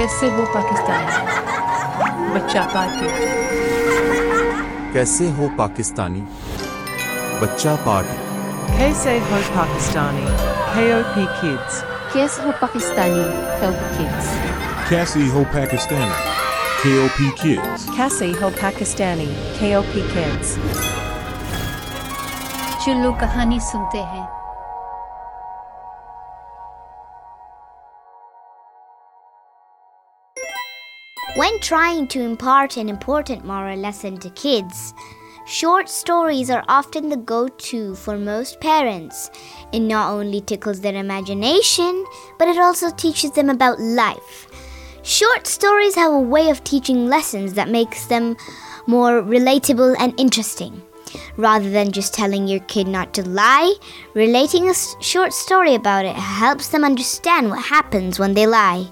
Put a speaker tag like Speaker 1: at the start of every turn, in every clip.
Speaker 1: کیسے ہو پاکستانی بچہ پارٹی کیسے ہو پاکستانی بچہ پارٹی کیسے ہو پاکستانی KOP Kids کیسے ہو پاکستانی KOP Kids کیسے ہو پاکستانی KOP Kids کیسے ہو پاکستانی KOP Kids چلو کہانی سنتے ہیں When trying to impart an important moral lesson to kids, short stories are often the go-to for most parents. It not only tickles their imagination, but it also teaches them about life. Short stories have a way of teaching lessons that makes them more relatable and interesting. Rather than just telling your kid not to lie, relating a short story about it helps them understand what happens when they lie.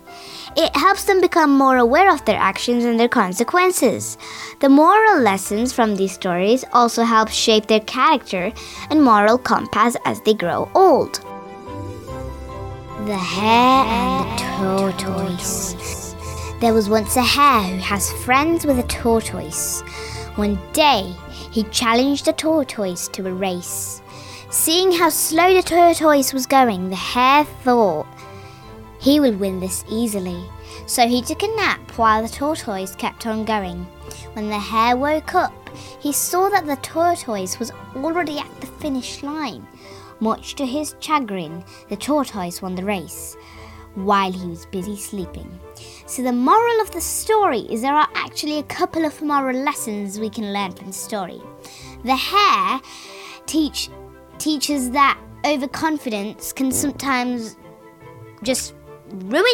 Speaker 1: It helps them become more aware of their actions and their consequences the moral lessons from the stories also help shape their character and moral compass as they grow old says he will will this easily so نال گورن so the ٹوٹ already at the finish line much to his chagrin the tortoise won the race while has very sleeping see the moral of the story explore lessons we can learn story the his the confidence can sometimes جس فیور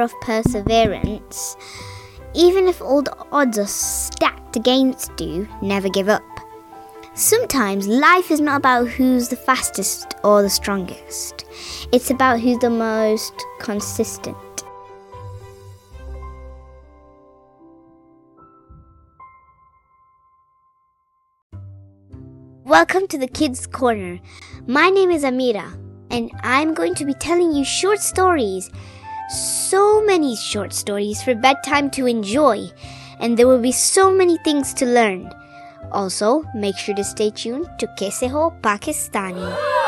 Speaker 1: آفس ایونسٹ نور گم times life is not about has the fastest اور strongest it's about has the most consistent welcome to the kids corner my name is Amira and I am going to be telling you short stories so many short stories for that time to enjoy and there will be so many things to learn also makes you the situation to کیسے ہو پاکستانی